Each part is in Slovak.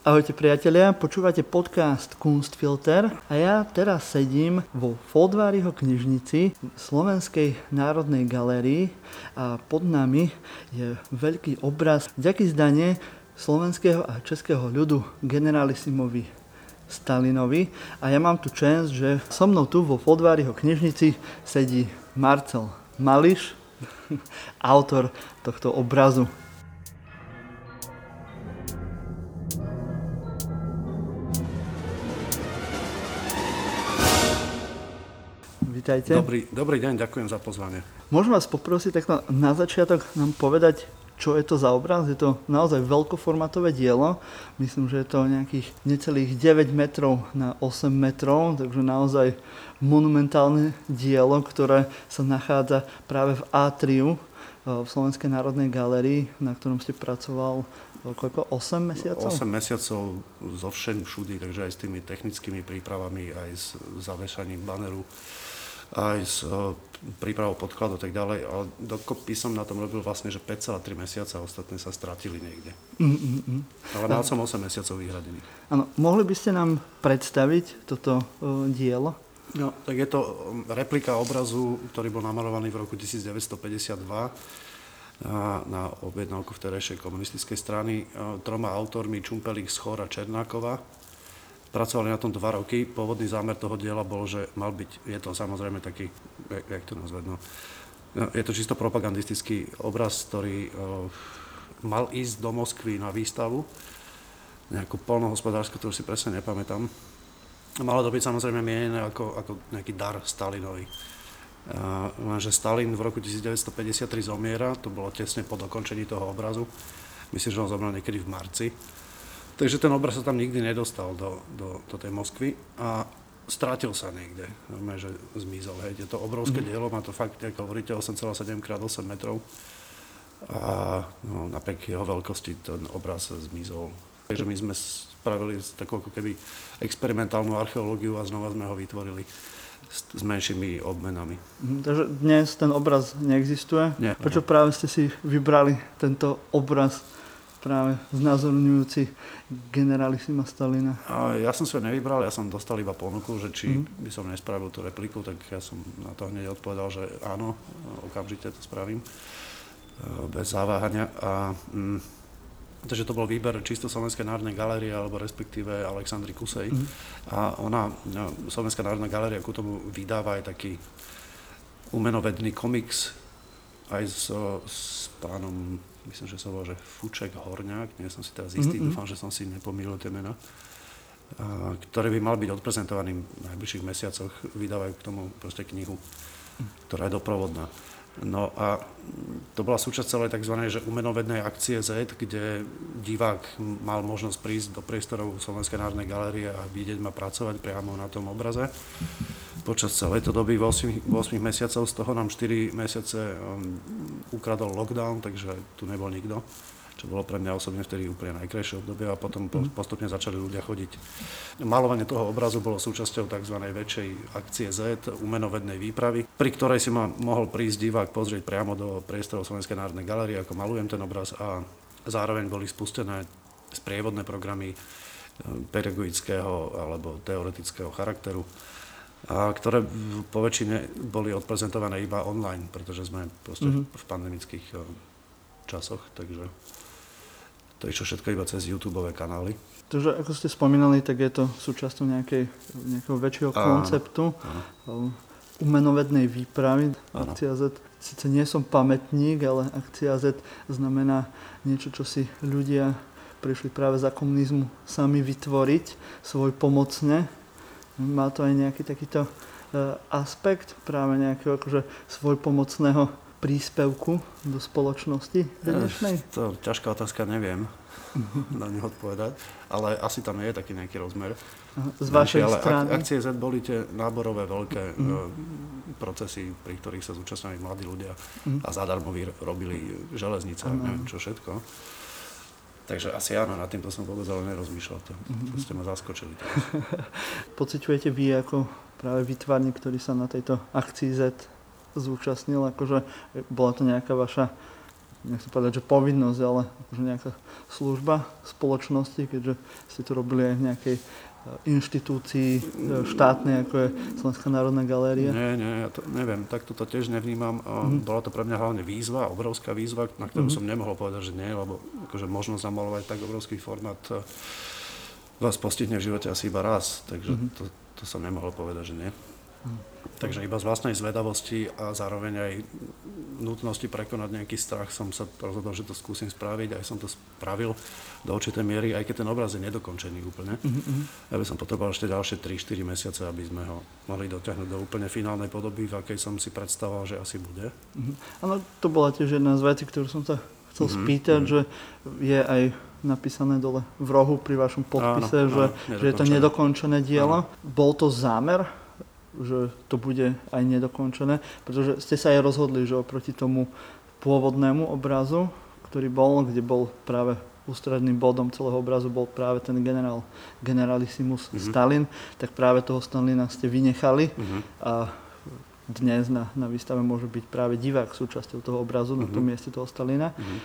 Ahojte priatelia, počúvate podcast Kunstfilter a ja teraz sedím vo Foldváriho knižnici Slovenskej národnej galérii a pod nami je veľký obraz vďaky zdanie slovenského a českého ľudu generalisimovi Stalinovi a ja mám tu čest, že so mnou tu vo Foldváriho knižnici sedí Marcel Mališ, autor tohto obrazu. Vítajte. Dobrý, dobrý deň, ďakujem za pozvanie. Môžem vás poprosiť takto na začiatok nám povedať, čo je to za obraz? Je to naozaj veľkoformátové dielo. Myslím, že je to nejakých necelých 9 metrov na 8 metrov, takže naozaj monumentálne dielo, ktoré sa nachádza práve v atriu eh, v Slovenskej národnej galérii, na ktorom ste pracoval eh, koľko? 8 mesiacov? 8 mesiacov zo všem všudy, takže aj s tými technickými prípravami, aj s zavešaním baneru aj s uh, prípravou podkladu a tak ďalej. A dokopy som na tom robil vlastne, že 5,3 mesiaca a ostatné sa stratili niekde. Mm, mm, mm. Ale mal som 8 mesiacov vyhradených. Áno, mohli by ste nám predstaviť toto uh, dielo? No, tak je to replika obrazu, ktorý bol namalovaný v roku 1952 na, na objednávku vterejšej komunistickej strany troma autormi Čumpelík, Schor a Černáková Pracovali na tom dva roky. Pôvodný zámer toho diela bol, že mal byť, je to samozrejme taký, jak to nazvať, no, no, je to čisto propagandistický obraz, ktorý uh, mal ísť do Moskvy na výstavu, nejakú polnohospodárskú, ktorú si presne nepamätám. Malo to byť samozrejme mienené ako, ako nejaký dar Stalinovi. Uh, lenže Stalin v roku 1953 zomiera, to bolo tesne po dokončení toho obrazu. Myslím, že on zomrel niekedy v marci. Takže ten obraz sa tam nikdy nedostal do, do, do tej Moskvy a strátil sa niekde, normálne, že zmizol. Hej. Je to obrovské mm. dielo, má to fakt, ako hovoríte, 8,7 x 8 metrov a no, napriek jeho veľkosti ten obraz zmizol. Takže my sme spravili takú ako keby experimentálnu archeológiu a znova sme ho vytvorili s, s menšími obmenami. Mm, takže dnes ten obraz neexistuje? Nie. Prečo práve ste si vybrali tento obraz práve znázorňujúci generalisima Stalina. A ja som si ho nevybral, ja som dostal iba ponuku, že či mm. by som nespravil tú repliku, tak ja som na to hneď odpovedal, že áno, okamžite to spravím, e, bez zaváhania. A, mm, takže to bol výber čisto Slovenskej národnej galérie, alebo respektíve Aleksandry Kusej. Mm. A ona, no, Slovenská národná galéria ku tomu vydáva aj taký umenovedný komiks aj s, s pánom myslím, že sa volá, že Fuček Horňák, nie som si teraz istý, mm-hmm. dúfam, že som si nepomýlil tie mená, a, ktorý by mal byť odprezentovaný v najbližších mesiacoch, vydávajú k tomu proste knihu, ktorá je doprovodná. No a to bola súčasť celej tzv. Že umenovednej akcie Z, kde divák mal možnosť prísť do priestorov Slovenskej národnej galérie a vidieť ma pracovať priamo na tom obraze počas celej to doby 8, 8 mesiacov, z toho nám 4 mesiace um, ukradol lockdown, takže tu nebol nikto, čo bolo pre mňa osobne vtedy úplne najkrajšie obdobie a potom mm. postupne začali ľudia chodiť. Malovanie toho obrazu bolo súčasťou tzv. väčšej akcie Z, umenovednej výpravy, pri ktorej si ma mohol prísť divák pozrieť priamo do priestorov Slovenskej národnej galerie, ako malujem ten obraz a zároveň boli spustené sprievodné programy um, pedagogického alebo teoretického charakteru ktoré po väčšine boli odprezentované iba online, pretože sme proste mm-hmm. v pandemických eh, časoch, takže to išlo všetko iba cez YouTube kanály. Takže ako ste spomínali, tak je to súčasťou nejakej, nejakého väčšieho konceptu, áno. umenovednej výpravy. Áno. Akcia Z, síce nie som pamätník, ale akcia Z znamená niečo, čo si ľudia prišli práve za komunizmu sami vytvoriť svoj pomocne má to aj nejaký takýto e, aspekt práve nejakého akože svojpomocného príspevku do spoločnosti dnešnej? To ťažká otázka, neviem na ňu odpovedať, ale asi tam je taký nejaký rozmer. Z vašej ale strany? Ak, akcie Z boli tie náborové veľké mm. procesy, pri ktorých sa zúčastňovali mladí ľudia mm. a zadarmo robili železnice, neviem čo všetko. Takže asi áno, nad týmto som vôbec ale nerozmýšľal. To, to ste ma zaskočili. Pociťujete vy ako práve vytvarník, ktorý sa na tejto akcii Z zúčastnil? Akože bola to nejaká vaša nechcem povedať, že povinnosť, ale akože nejaká služba spoločnosti, keďže ste to robili aj v nejakej inštitúcií štátnej, ako je Slovenská národná galéria? Nie, nie, ja to neviem, tak to tiež nevnímam. Mm-hmm. Bola to pre mňa hlavne výzva, obrovská výzva, na ktorú mm-hmm. som nemohol povedať, že nie, lebo akože možno zamalovať tak obrovský formát e, vás postihne v živote asi iba raz, takže mm-hmm. to, to som nemohol povedať, že nie. Takže iba z vlastnej zvedavosti a zároveň aj nutnosti prekonať nejaký strach som sa rozhodol, že to skúsim spraviť. Aj som to spravil do určitej miery, aj keď ten obraz je nedokončený úplne. Mm-hmm. Ja by som potreboval ešte ďalšie 3-4 mesiace, aby sme ho mohli dotiahnuť do úplne finálnej podoby, v akej som si predstavoval, že asi bude. Mm-hmm. Áno, to bola tiež jedna z vecí, ktorú som sa chcel mm-hmm. spýtať, mm-hmm. že je aj napísané dole v rohu pri vašom podpise, áno, že, áno, že je to nedokončené dielo. Áno. Bol to zámer že to bude aj nedokončené, pretože ste sa aj rozhodli, že oproti tomu pôvodnému obrazu, ktorý bol, kde bol práve ústredným bodom celého obrazu bol práve ten generál, generalissimus mm-hmm. Stalin, tak práve toho Stalina ste vynechali mm-hmm. a dnes na, na výstave môže byť práve divák súčasťou toho obrazu mm-hmm. na tom mhm. mieste toho Stalina. Mm-hmm.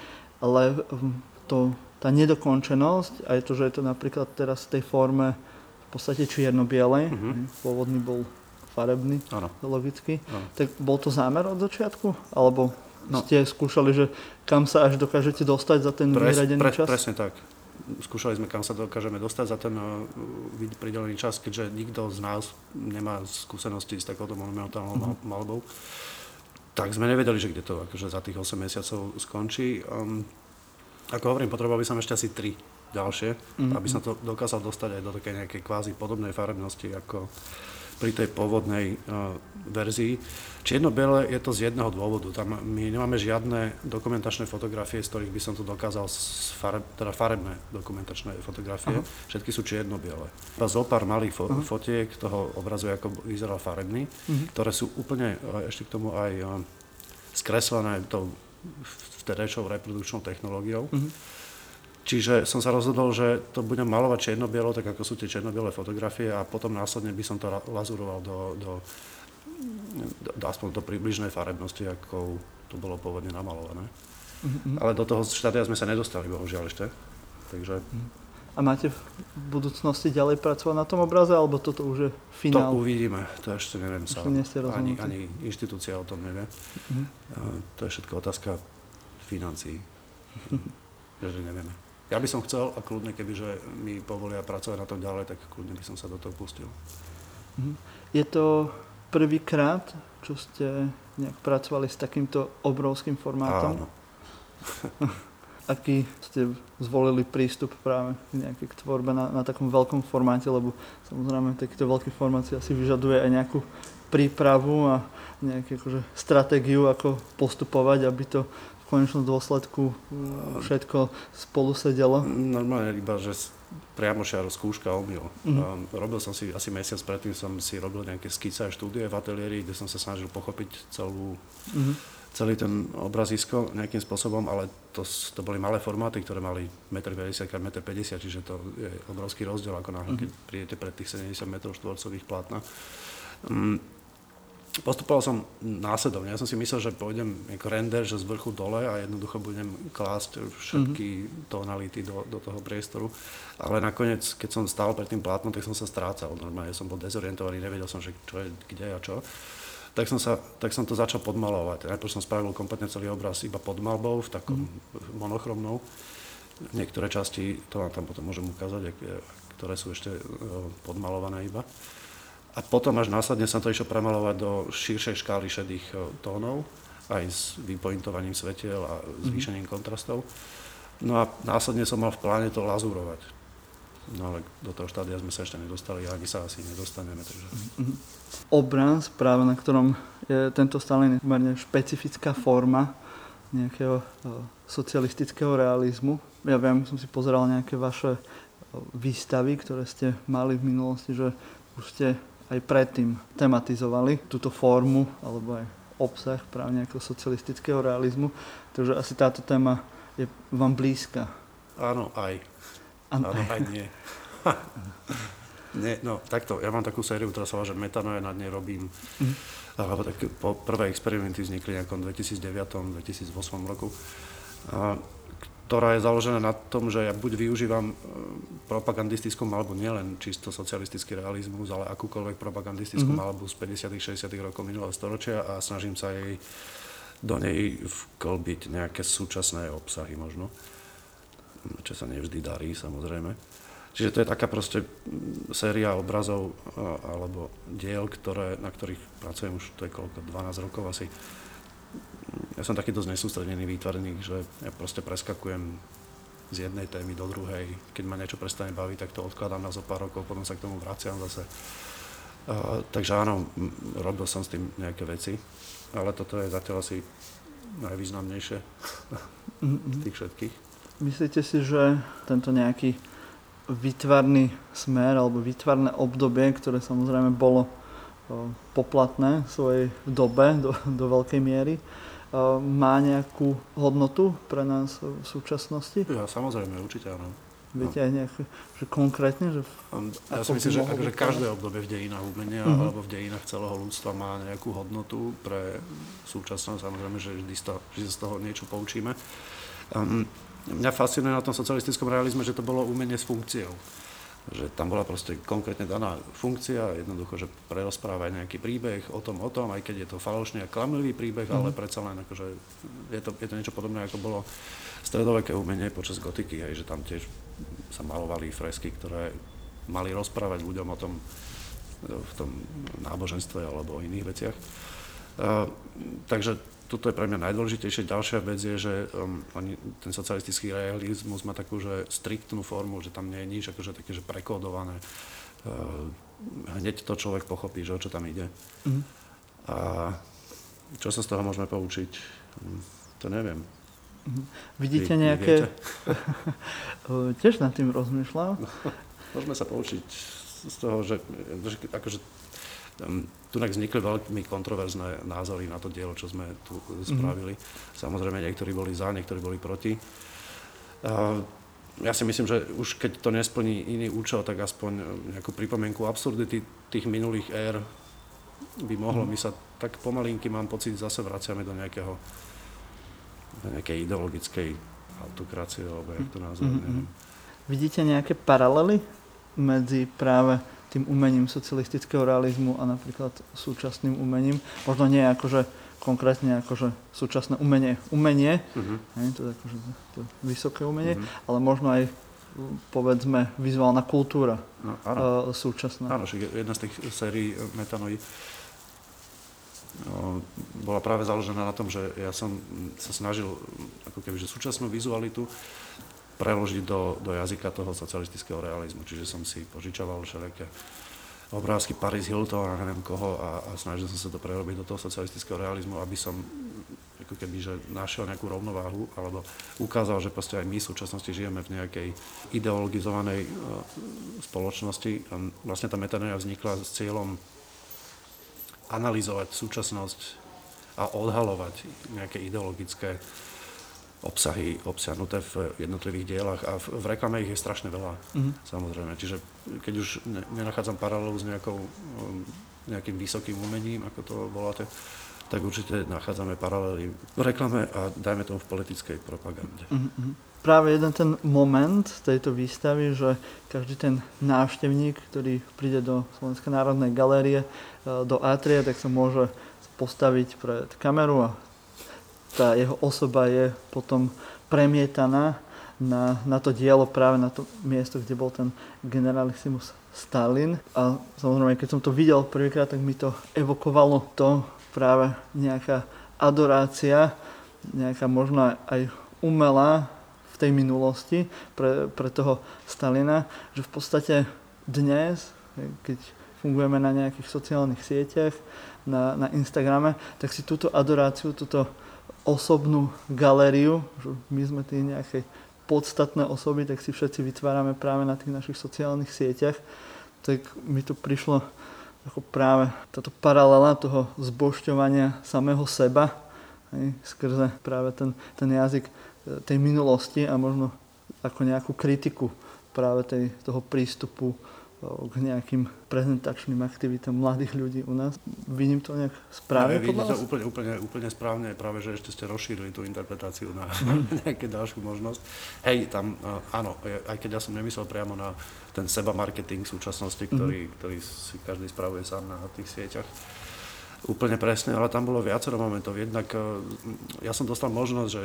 Ale hm, to, tá nedokončenosť, aj to, že je to napríklad teraz v tej forme v podstate čierno-bielej, mm-hmm. pôvodný bol farebný, ano. logicky. Ano. Tak bol to zámer od začiatku? Alebo no. ste skúšali, že kam sa až dokážete dostať za ten Pres, vyradený pre, čas? Presne tak. Skúšali sme, kam sa dokážeme dostať za ten uh, pridelený čas, keďže nikto z nás nemá skúsenosti s takouto monumentálnou uh-huh. malbou. Tak sme nevedeli, že kde to akože za tých 8 mesiacov skončí. Um, ako hovorím, potreboval by som ešte asi 3 ďalšie, uh-huh. aby som to dokázal dostať aj do takej nejakej kvázi podobnej farebnosti, ako pri tej pôvodnej uh, verzii. Čierno-biele je to z jedného dôvodu. Tam my nemáme žiadne dokumentačné fotografie, z ktorých by som to dokázal, fare, teda farebné dokumentačné fotografie. Aha. Všetky sú čierno-biele. Iba zo pár malých fo- fotiek toho obrazu, ako vyzeral farebný, uh-huh. ktoré sú úplne uh, ešte k tomu aj uh, skreslené tou vtedajšou reprodukčnou technológiou. Uh-huh Čiže som sa rozhodol, že to budem malovať čierno-bielo, tak ako sú tie čierno fotografie a potom následne by som to lazuroval do, do, do, do aspoň do približnej farebnosti, ako to bolo pôvodne namalované. Mm-hmm. Ale do toho štádia sme sa nedostali, bohužiaľ ešte. Takže... A máte v budúcnosti ďalej pracovať na tom obraze, alebo toto už je finál? To uvidíme, to ešte neviem sa. Ani, ani inštitúcia o tom nevie. Mm-hmm. To je všetko otázka financií. Mm-hmm. Takže nevieme. Ja by som chcel a kľudne, kebyže mi povolia pracovať na tom ďalej, tak kľudne by som sa do toho pustil. Mhm. Je to prvýkrát, čo ste nejak pracovali s takýmto obrovským formátom? Áno. Aký ste zvolili prístup práve k nejakej k tvorbe na, na takom veľkom formáte, lebo samozrejme takýto veľký formát si asi vyžaduje aj nejakú prípravu a nejakú akože, stratégiu, ako postupovať, aby to v konečnom dôsledku mm, všetko spolu sedelo? Normálne iba, že priamo šiaro skúška omyl. Mm-hmm. Robil som si, asi mesiac predtým som si robil nejaké skice a štúdie v ateliéri, kde som sa snažil pochopiť celú, mm-hmm. celý ten obrazisko nejakým spôsobom, ale to, to boli malé formáty, ktoré mali 1,50 x 1,50 m, čiže to je obrovský rozdiel, ako náhle, mm-hmm. keď prídete pred tých 70 m štvorcových plátna. Um, postupoval som následovne. Ja som si myslel, že pôjdem ako render, že z vrchu dole a jednoducho budem klásť všetky mm-hmm. tonality do, do toho priestoru. Ale nakoniec, keď som stál pred tým plátnom, tak som sa strácal. Normálne som bol dezorientovaný, nevedel som, že čo je kde a čo. Tak som, sa, tak som to začal podmalovať. Najprv som spravil kompletne celý obraz iba pod malbou, v takom mm-hmm. monochromnou. Niektoré časti, to vám tam potom môžem ukázať, ktoré sú ešte e, podmalované iba. A potom až následne som to išiel premalovať do širšej škály šedých e, tónov, aj s vypointovaním svetiel a mhm. zvýšením kontrastov. No a následne som mal v pláne to lazúrovať. No ale do toho štádia sme sa ešte nedostali a ani sa asi nedostaneme. Takže... Mm-hmm. Obraz, práve na ktorom je tento Stalin je pomerne špecifická forma nejakého e, socialistického realizmu. Ja viem, som si pozeral nejaké vaše e, výstavy, ktoré ste mali v minulosti, že už ste aj predtým tematizovali túto formu alebo aj obsah práve nejakého socialistického realizmu. Takže asi táto téma je vám blízka. Áno, aj. Áno, aj nie. nie. No, takto, ja mám takú sériu, ktorá sa volá, že metanoje nad nej robím. Mm. Alebo tak po, prvé experimenty vznikli nejakom 2009-2008 roku. a, ktorá je založená na tom, že ja buď využívam e, propagandistickom alebo nielen čisto socialistický realizmus, ale akúkoľvek propagandistickú mm-hmm. malbu z 50 60 rokov minulého storočia a snažím sa jej do nej vklbiť nejaké súčasné obsahy možno, čo sa nevždy darí samozrejme. Čiže to je taká proste séria obrazov alebo diel, ktoré, na ktorých pracujem už to je koľko, 12 rokov asi. Ja som taký dosť nesústredený výtvarník, že ja proste preskakujem z jednej témy do druhej. Keď ma niečo prestane baviť, tak to odkladám na zo pár rokov, potom sa k tomu vraciam zase. Uh, takže áno, robil som s tým nejaké veci, ale toto je zatiaľ asi najvýznamnejšie z tých všetkých. Myslíte si, že tento nejaký výtvarný smer alebo výtvarné obdobie, ktoré samozrejme bolo poplatné v svojej dobe do, do veľkej miery, má nejakú hodnotu pre nás v súčasnosti? Ja, samozrejme, určite áno. Viete aj nejak, že konkrétne? Že ja si myslím, že akože každé obdobie v dejinách umenia uh-huh. alebo v dejinách celého ľudstva má nejakú hodnotu pre súčasnosť. Samozrejme, že vždy z toho, z toho niečo poučíme. Um, mňa fascinuje na tom socialistickom realizme, že to bolo umenie s funkciou že tam bola proste konkrétne daná funkcia, jednoducho, že prerozprávaj nejaký príbeh o tom, o tom, aj keď je to falošný a klamlivý príbeh, mm. ale mhm. predsa len akože je to, je to niečo podobné, ako bolo stredoveké umenie počas gotiky, hej, že tam tiež sa malovali fresky, ktoré mali rozprávať ľuďom o tom v tom náboženstve alebo o iných veciach. Uh, takže toto je pre mňa najdôležitejšie. Ďalšia vec je, že um, ten socialistický realizmus má takú, že striktnú formu, že tam nie je nič akože také, že prekódované. Uh, hneď to človek pochopí, že o čo tam ide. Mm. A čo sa z toho môžeme poučiť? Hm, to neviem. Mm. Vidíte Vy, nejaké... Tiež nad tým rozmýšľam. môžeme sa poučiť z toho, že, že akože tu vznikli veľmi kontroverzné názory na to dielo, čo sme tu spravili. Mm-hmm. Samozrejme, niektorí boli za, niektorí boli proti. Ja si myslím, že už keď to nesplní iný účel, tak aspoň nejakú pripomienku absurdity tých minulých ér by mohlo. Mm-hmm. My sa tak pomalinky, mám pocit, zase vraciame do nejakého do nejakej ideologickej autokracie, alebo jak to nazvať. Mm-hmm. Vidíte nejaké paralely medzi práve tým umením socialistického realizmu a napríklad súčasným umením. Možno nie akože konkrétne akože súčasné umenie, umenie, uh-huh. hej, to je akože to je vysoké umenie, uh-huh. ale možno aj povedzme vizuálna kultúra no, áno. Uh, súčasná. Áno, jedna z tých sérií Metanoid no, bola práve založená na tom, že ja som sa snažil ako keby, že súčasnú vizualitu preložiť do, do jazyka toho socialistického realizmu. Čiže som si požičoval všelijaké obrázky Paris Hilton a neviem koho a, a snažil som sa to prerobiť do toho socialistického realizmu, aby som ako keby, že našiel nejakú rovnováhu alebo ukázal, že proste aj my v súčasnosti žijeme v nejakej ideologizovanej uh, spoločnosti. A vlastne tá metanoja vznikla s cieľom analyzovať súčasnosť a odhalovať nejaké ideologické obsahy obsiahnuté v jednotlivých dielach a v, v reklame ich je strašne veľa, mm-hmm. samozrejme. Čiže keď už ne, nenachádzam paralelu s nejakou, um, nejakým vysokým umením, ako to voláte, tak určite nachádzame paralely v reklame a dajme tomu v politickej propagande. Mm-hmm. Práve jeden ten moment tejto výstavy, že každý ten návštevník, ktorý príde do Slovenskej národnej galérie, e, do Atria, tak sa môže postaviť pred kameru a tá jeho osoba je potom premietaná na, na to dielo, práve na to miesto, kde bol ten generalissimus Stalin. A samozrejme, keď som to videl prvýkrát, tak mi to evokovalo to práve nejaká adorácia, nejaká možno aj umelá v tej minulosti pre, pre toho Stalina, že v podstate dnes, keď fungujeme na nejakých sociálnych sieťach, na, na Instagrame, tak si túto adoráciu, túto osobnú galériu, že my sme tí nejaké podstatné osoby, tak si všetci vytvárame práve na tých našich sociálnych sieťach, tak mi to prišlo ako práve táto paralela toho zbošťovania samého seba, hej, skrze práve ten, ten jazyk e, tej minulosti a možno ako nejakú kritiku práve tej, toho prístupu k nejakým prezentačným aktivitám mladých ľudí u nás. Vidím to nejak správne podľa to úplne, úplne, úplne správne, práve že ešte ste rozšírili tú interpretáciu na nejakú ďalšiu možnosť. Hej, tam áno, aj keď ja som nemyslel priamo na ten seba marketing v súčasnosti, ktorý, mm-hmm. ktorý si každý spravuje sám na tých sieťach, úplne presne, ale tam bolo viacero momentov. Jednak e, ja som dostal možnosť, že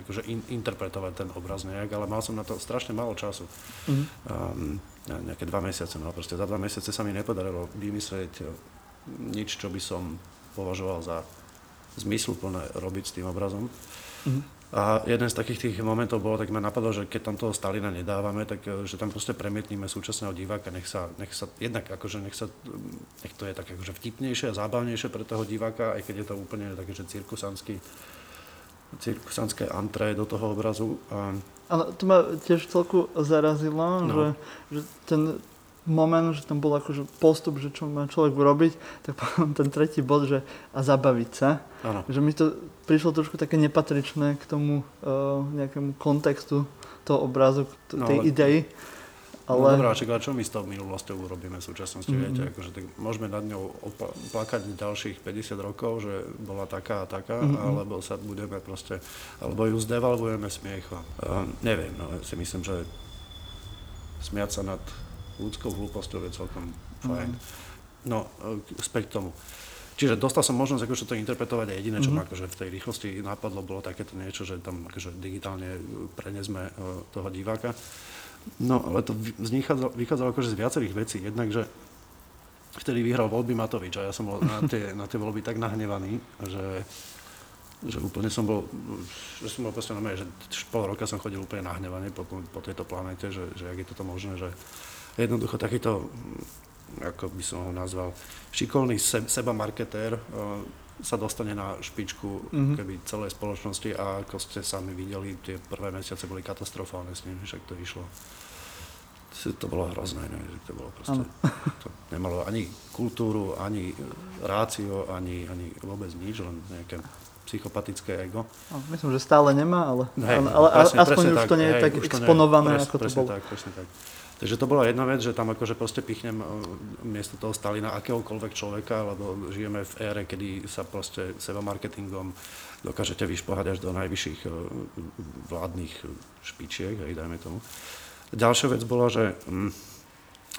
akože in, interpretovať ten obraz nejak, ale mal som na to strašne málo času. Mm-hmm. Um, nejaké dva mesiace, no proste za dva mesiace sa mi nepodarilo vymyslieť e, nič, čo by som považoval za zmysluplné robiť s tým obrazom. Mm-hmm. A jeden z takých tých momentov bolo, tak ma napadlo, že keď tam toho Stalina nedávame, tak e, že tam proste premietníme súčasného diváka, nech sa, nech sa jednak akože nech sa, nech to je tak akože vtipnejšie a zábavnejšie pre toho diváka, aj keď je to úplne také, že cirkusanský, cirkusanské antré do toho obrazu. A... Ale to ma tiež celku zarazilo, no. že, že ten moment, že tam bol akože postup, že čo má človek urobiť, tak potom ten tretí bod, že a zabaviť sa. Ano. Že mi to prišlo trošku také nepatričné k tomu uh, nejakému kontextu toho obrazu, t- no, tej ale... idei. Ale... No dobrá, čak, čo my s tou minulosťou urobíme v súčasnosti, mm-hmm. viete, akože tak môžeme nad ňou opla- plakať ďalších 50 rokov, že bola taká a taká, mm-hmm. alebo sa budeme proste, alebo ju zdevalvujeme smiechom. Uh, neviem, no, si myslím, že smiať sa nad ľudskou hlúposťou je celkom fajn. Mm. No, e, späť k tomu. Čiže dostal som možnosť akože to interpretovať a jediné, čo mm-hmm. ma akože v tej rýchlosti napadlo, bolo takéto niečo, že tam akože digitálne prenesme e, toho diváka. No, ale to vychádzalo, vychádzalo akože z viacerých vecí. Jednak, že vtedy vyhral voľby Matovič a ja som bol na tie, na tie voľby tak nahnevaný, že, že úplne som bol, že som bol proste na že pol roka som chodil úplne nahnevaný po, po tejto planete, že, že jak je toto možné, že jednoducho takýto, ako by som ho nazval, šikovný se, seba marketér uh, sa dostane na špičku mm-hmm. keby celej spoločnosti a ako ste sami videli, tie prvé mesiace boli katastrofálne s ním, však to išlo. To bolo hrozné, ne? to bolo proste, to nemalo ani kultúru, ani rácio, ani, ani vôbec nič, len nejaké psychopatické ego. No, myslím, že stále nemá, ale, hej, ale, ale presne, aspoň presne už tak, to nie je hej, tak exponované, pres, ako to bolo. Tak, presne tak. Takže to bola jedna vec, že tam akože proste pichnem e, miesto toho Stalina akéhokoľvek človeka, lebo žijeme v ére, kedy sa proste seba marketingom dokážete vyšpohať až do najvyšších e, vládnych špičiek, hej, dajme tomu. Ďalšia vec bola, že hm,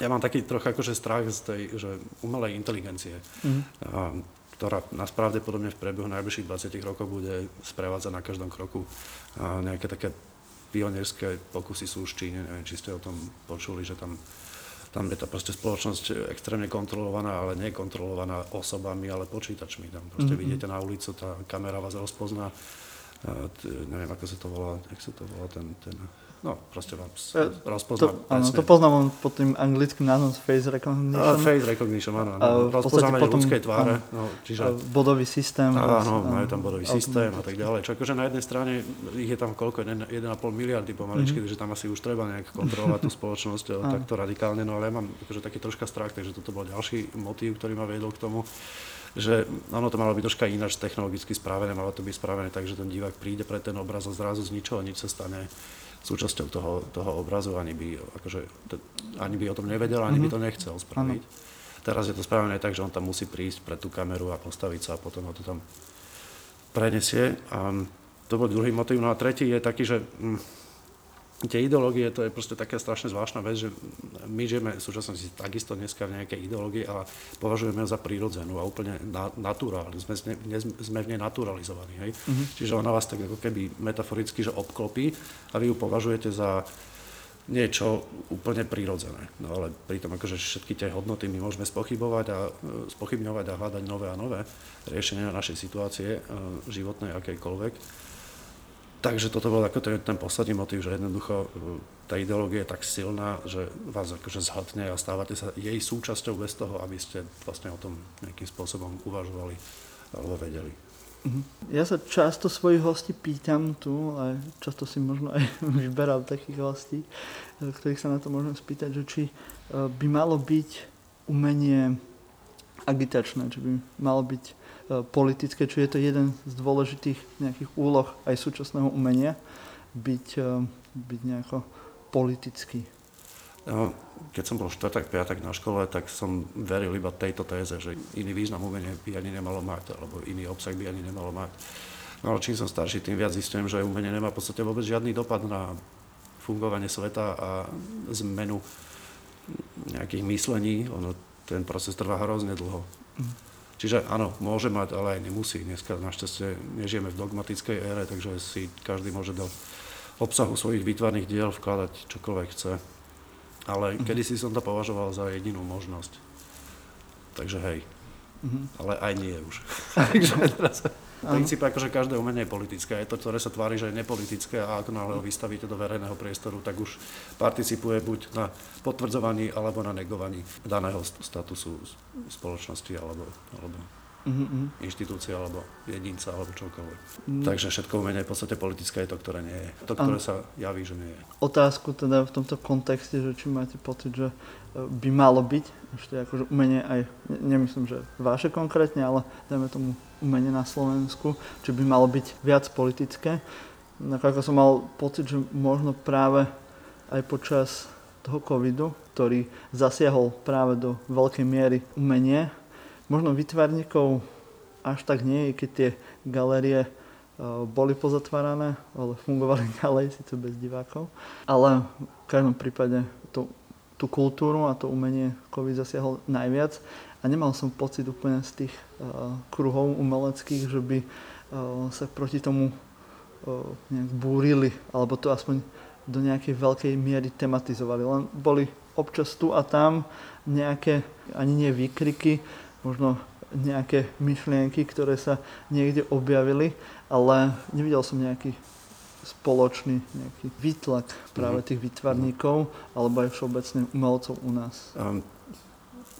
ja mám taký trochu akože strach z tej že umelej inteligencie, mm. a, ktorá nás pravdepodobne v priebehu najbližších 20 rokov bude sprevádzať na každom kroku a nejaké také pionierské pokusy sú v Číne, neviem, či ste o tom počuli, že tam, tam je tá proste spoločnosť extrémne kontrolovaná, ale nie kontrolovaná osobami, ale počítačmi. Tam proste mm-hmm. vidíte na ulicu, tá kamera vás rozpozná, neviem, ako sa to volá, jak sa to volá, ten, ten No, proste vám e, rozpoznám. To, áno, to poznám pod tým anglickým názvom face recognition. Uh, face recognition, áno. áno. Rozpoznávanie potom, ľudskej tváre. Áno, no, čiže, bodový systém. Áno, majú tam bodový systém a tak ďalej. Čo akože na jednej strane ich je tam koľko, 1,5 miliardy pomaličky, mm-hmm. takže tam asi už treba nejak kontrolovať tú spoločnosť takto radikálne, no ale ja mám akože taký troška strach, takže toto bol ďalší motív, ktorý ma viedol k tomu že ono to malo byť troška ináč technologicky spravené, malo to byť spravené tak, že ten divák príde pre ten obraz a zrazu z ničoho nič sa stane súčasťou toho, toho obrazu, ani by, akože, ani by o tom nevedel, ani mm-hmm. by to mhm. nechcel spraviť. Ano. Teraz je to spravené tak, že on tam musí prísť pred tú kameru a postaviť sa a potom ho to tam prenesie. A to bol druhý motiv. No a tretí je taký, že hm, tie ideológie, to je proste taká strašne zvláštna vec, že my žijeme v súčasnosti takisto dneska v nejakej ideológii a považujeme ju za prírodzenú a úplne na, naturálnu. Sme, sme v nej naturalizovaní. Hej? Mm-hmm. Čiže ona vás tak ako keby metaforicky že obklopí a vy ju považujete za niečo úplne prírodzené. No ale pritom akože všetky tie hodnoty my môžeme spochybovať a, spochybňovať a hľadať nové a nové riešenia našej situácie e, životnej akejkoľvek Takže toto bol ako ten, ten posledný motiv, že jednoducho e, tá ideológia je tak silná, že vás akože zhatne a stávate sa jej súčasťou bez toho, aby ste vlastne o tom nejakým spôsobom uvažovali alebo vedeli. Mhm. Ja sa často svojich hostí pýtam tu, a často si možno aj vyberám takých hostí, e, ktorých sa na to môžem spýtať, že či e, by malo byť umenie agitačné, či by malo byť politické, či je to jeden z dôležitých nejakých úloh aj súčasného umenia, byť, e, byť nejako politický. No, keď som bol štvrtak, piatak na škole, tak som veril iba tejto téze, že iný význam umenie by ani nemalo mať, alebo iný obsah by ani nemalo mať. No ale čím som starší, tým viac zistujem, že umenie nemá v podstate vôbec žiadny dopad na fungovanie sveta a zmenu nejakých myslení. Ono, ten proces trvá hrozne dlho. Čiže áno, môže mať, ale aj nemusí. Dneska našťastie nežijeme v dogmatickej ére, takže si každý môže do obsahu svojich výtvarných diel vkladať čokoľvek chce. Ale mm-hmm. kedysi som to považoval za jedinú možnosť. Takže hej. Mm-hmm. Ale aj nie už. takže teraz princípe akože každé umenie je politické. Je to, ktoré sa tvári, že je nepolitické a ako náhle ho vystavíte do verejného priestoru, tak už participuje buď na potvrdzovaní alebo na negovaní daného statusu spoločnosti alebo, alebo mm-hmm. inštitúcie alebo jedinca alebo čokoľvek. Mm. Takže všetko umenie v podstate politické je to, ktoré nie je. To, ktoré sa javí, že nie je. Otázku teda v tomto kontexte, že či máte pocit, že e, by malo byť ešte akože umenie aj, nemyslím, že vaše konkrétne, ale dajme tomu umenie na Slovensku, či by malo byť viac politické. Ako som mal pocit, že možno práve aj počas toho covidu, ktorý zasiahol práve do veľkej miery umenie, možno vytvarníkov až tak nie, keď tie galérie e, boli pozatvárané, ale fungovali ďalej, síce bez divákov. Ale v každom prípade to, tú kultúru a to umenie COVID zasiahol najviac a nemal som pocit úplne z tých uh, kruhov umeleckých, že by uh, sa proti tomu uh, nejak búrili, alebo to aspoň do nejakej veľkej miery tematizovali. Len boli občas tu a tam nejaké, ani nie výkriky, možno nejaké myšlienky, ktoré sa niekde objavili, ale nevidel som nejaký spoločný nejaký výtlak práve mhm. tých výtvarníkov alebo aj všeobecne umelcov u nás. Um,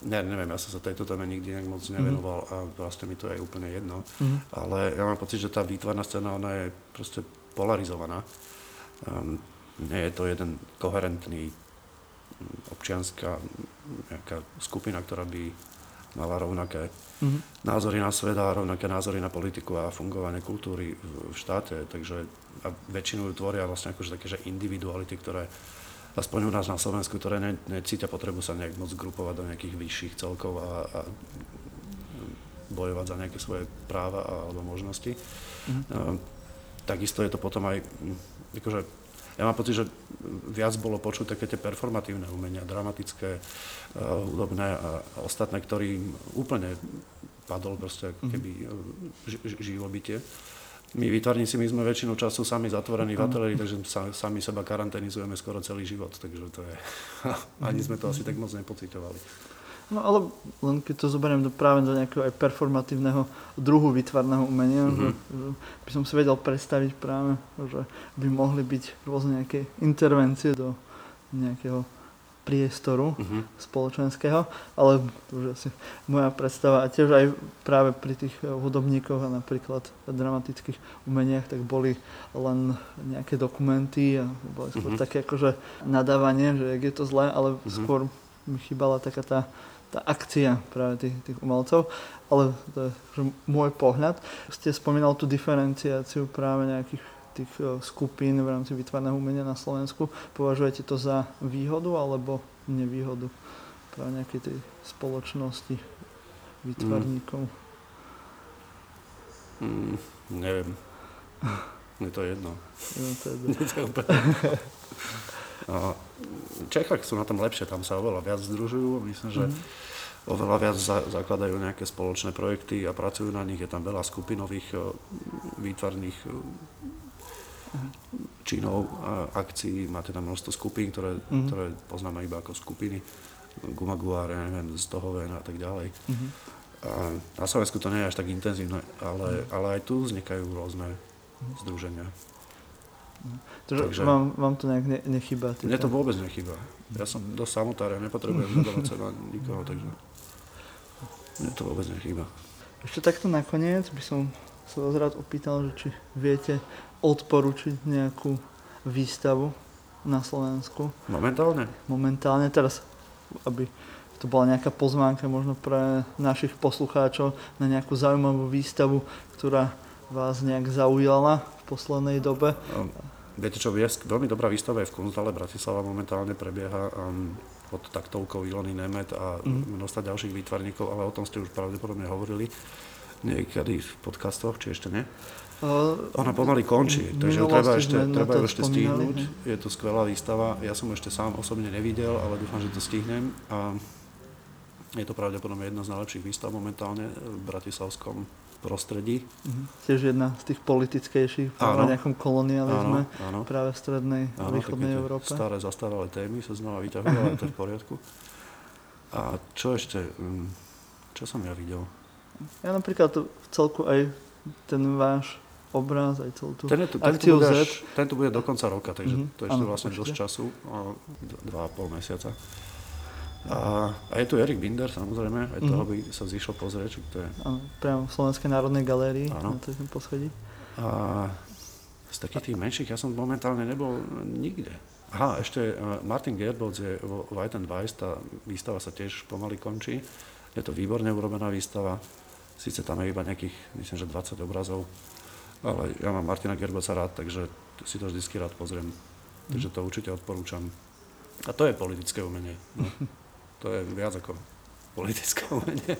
ne, neviem, ja som sa tejto téme nikdy nejak moc nevenoval mm-hmm. a vlastne mi to je úplne jedno. Mm-hmm. Ale ja mám pocit, že tá výtvarná scéna, ona je proste polarizovaná. Um, nie je to jeden koherentný občianská nejaká skupina, ktorá by mala rovnaké mm-hmm. názory na svet a rovnaké názory na politiku a fungovanie kultúry v, v štáte. Takže a väčšinu ju tvoria vlastne akože také, že individuality, ktoré aspoň u nás na Slovensku, ktoré ne, necítia potrebu sa nejak moc grupovať do nejakých vyšších celkov a, a bojovať za nejaké svoje práva alebo možnosti. Mm-hmm. A, takisto je to potom aj, akože ja mám pocit, že viac bolo počuť také tie performatívne umenia, dramatické, uh, hudobné a ostatné, ktorým úplne padol proste mhm. keby ž- živobytie. My výtvarníci, my sme väčšinu času sami zatvorení v ateliéri, takže sa, sami seba karanténizujeme skoro celý život, takže to je, ani sme to asi tak moc nepocitovali. No ale len keď to zoberiem do, práve do nejakého aj performatívneho druhu výtvarného umenia, mm-hmm. že, že by som si vedel predstaviť práve, že by mohli byť rôzne nejaké intervencie do nejakého priestoru mm-hmm. spoločenského, ale to už asi moja predstava a tiež aj práve pri tých hudobníkoch a napríklad dramatických umeniach, tak boli len nejaké dokumenty a boli skôr mm-hmm. také akože nadávanie, že jak je to zlé, ale mm-hmm. skôr mi chýbala taká tá tá akcia práve tých, tých umelcov, ale to je môj pohľad. Ste spomínal tú diferenciáciu práve nejakých tých e, skupín v rámci vytvarného umenia na Slovensku. Považujete to za výhodu alebo nevýhodu práve nejakej tej spoločnosti výtvarníkov? Mm. Mm, neviem. Je to jedno. No, to je jedno. Čechách sú na tom lepšie, tam sa oveľa viac združujú, myslím, že mm-hmm. oveľa viac za, zakladajú nejaké spoločné projekty a pracujú na nich, je tam veľa skupinových e, výtvarných mm-hmm. činov a akcií, máte tam množstvo skupín, ktoré, mm-hmm. ktoré poznáme iba ako skupiny, Gumaguare, neviem, z toho a tak ďalej. Mm-hmm. A na Slovensku to nie je až tak intenzívne, ale, mm-hmm. ale aj tu vznikajú rôzne mm-hmm. združenia. Takže, vám, vám to nejak ne, nechýba? Mne to vôbec nechýba. Ja som dosť samotár, ja nepotrebujem dodávať sa na nikoho, takže mne to vôbec nechýba. Ešte takto nakoniec by som sa vás rád opýtal, že či viete odporučiť nejakú výstavu na Slovensku. Momentálne? Momentálne, teraz, aby to bola nejaká pozvánka možno pre našich poslucháčov na nejakú zaujímavú výstavu, ktorá vás nejak zaujala poslednej dobe? viete čo, je veľmi dobrá výstava je v Kunsthalle Bratislava momentálne prebieha um, pod taktovkou Ilony Nemet a mm. množstva ďalších výtvarníkov, ale o tom ste už pravdepodobne hovorili niekedy v podcastoch, či ešte nie? Uh, Ona pomaly končí, takže treba ešte, treba ju ešte stihnúť. Je to skvelá výstava. Ja som ešte sám osobne nevidel, ale dúfam, že to stihnem. A je to pravdepodobne jedna z najlepších výstav momentálne v bratislavskom prostredí. Uh-huh. Tiež jedna z tých politickejších, áno, nejakom kolonializme áno, áno. práve v strednej a východnej Európe. Staré zastaralé témy sa znova vyťahujú, ale to je v poriadku. A čo ešte? Mm, čo som ja videl? Ja napríklad v celku aj ten váš obraz, aj celú tú ten, tu, ten akciu tu bude, Z. Ten tu bude do konca roka, takže mm-hmm. to je ešte vlastne dosť času, dva a pol mesiaca. A, a je tu Erik Binder, samozrejme, aj toho mm-hmm. by sa zišlo pozrieť, či to je... Áno, priamo v Slovenskej národnej galérii, na tým poschodí. A z takých tých menších ja som momentálne nebol nikde. Aha, ešte Martin Gerbolz je vo White and Weiss, tá výstava sa tiež pomaly končí. Je to výborne urobená výstava. Sice tam je iba nejakých, myslím, že 20 obrazov, ale ja mám Martina Gerboca rád, takže si to vždy rád pozriem. Takže to určite odporúčam. A to je politické umenie. No. To je viac ako politické umenie.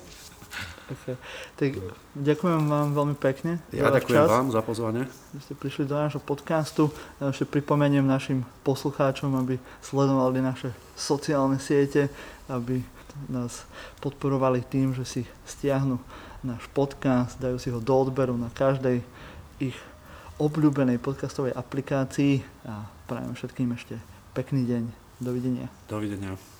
Okay. Tak ďakujem vám veľmi pekne. Ja ďakujem čas. vám za pozvanie. Že ste prišli do nášho podcastu. Ja ešte pripomeniem našim poslucháčom, aby sledovali naše sociálne siete, aby nás podporovali tým, že si stiahnu náš podcast, dajú si ho do odberu na každej ich obľúbenej podcastovej aplikácii a prajem všetkým ešte pekný deň. Dovidenia. Dovidenia.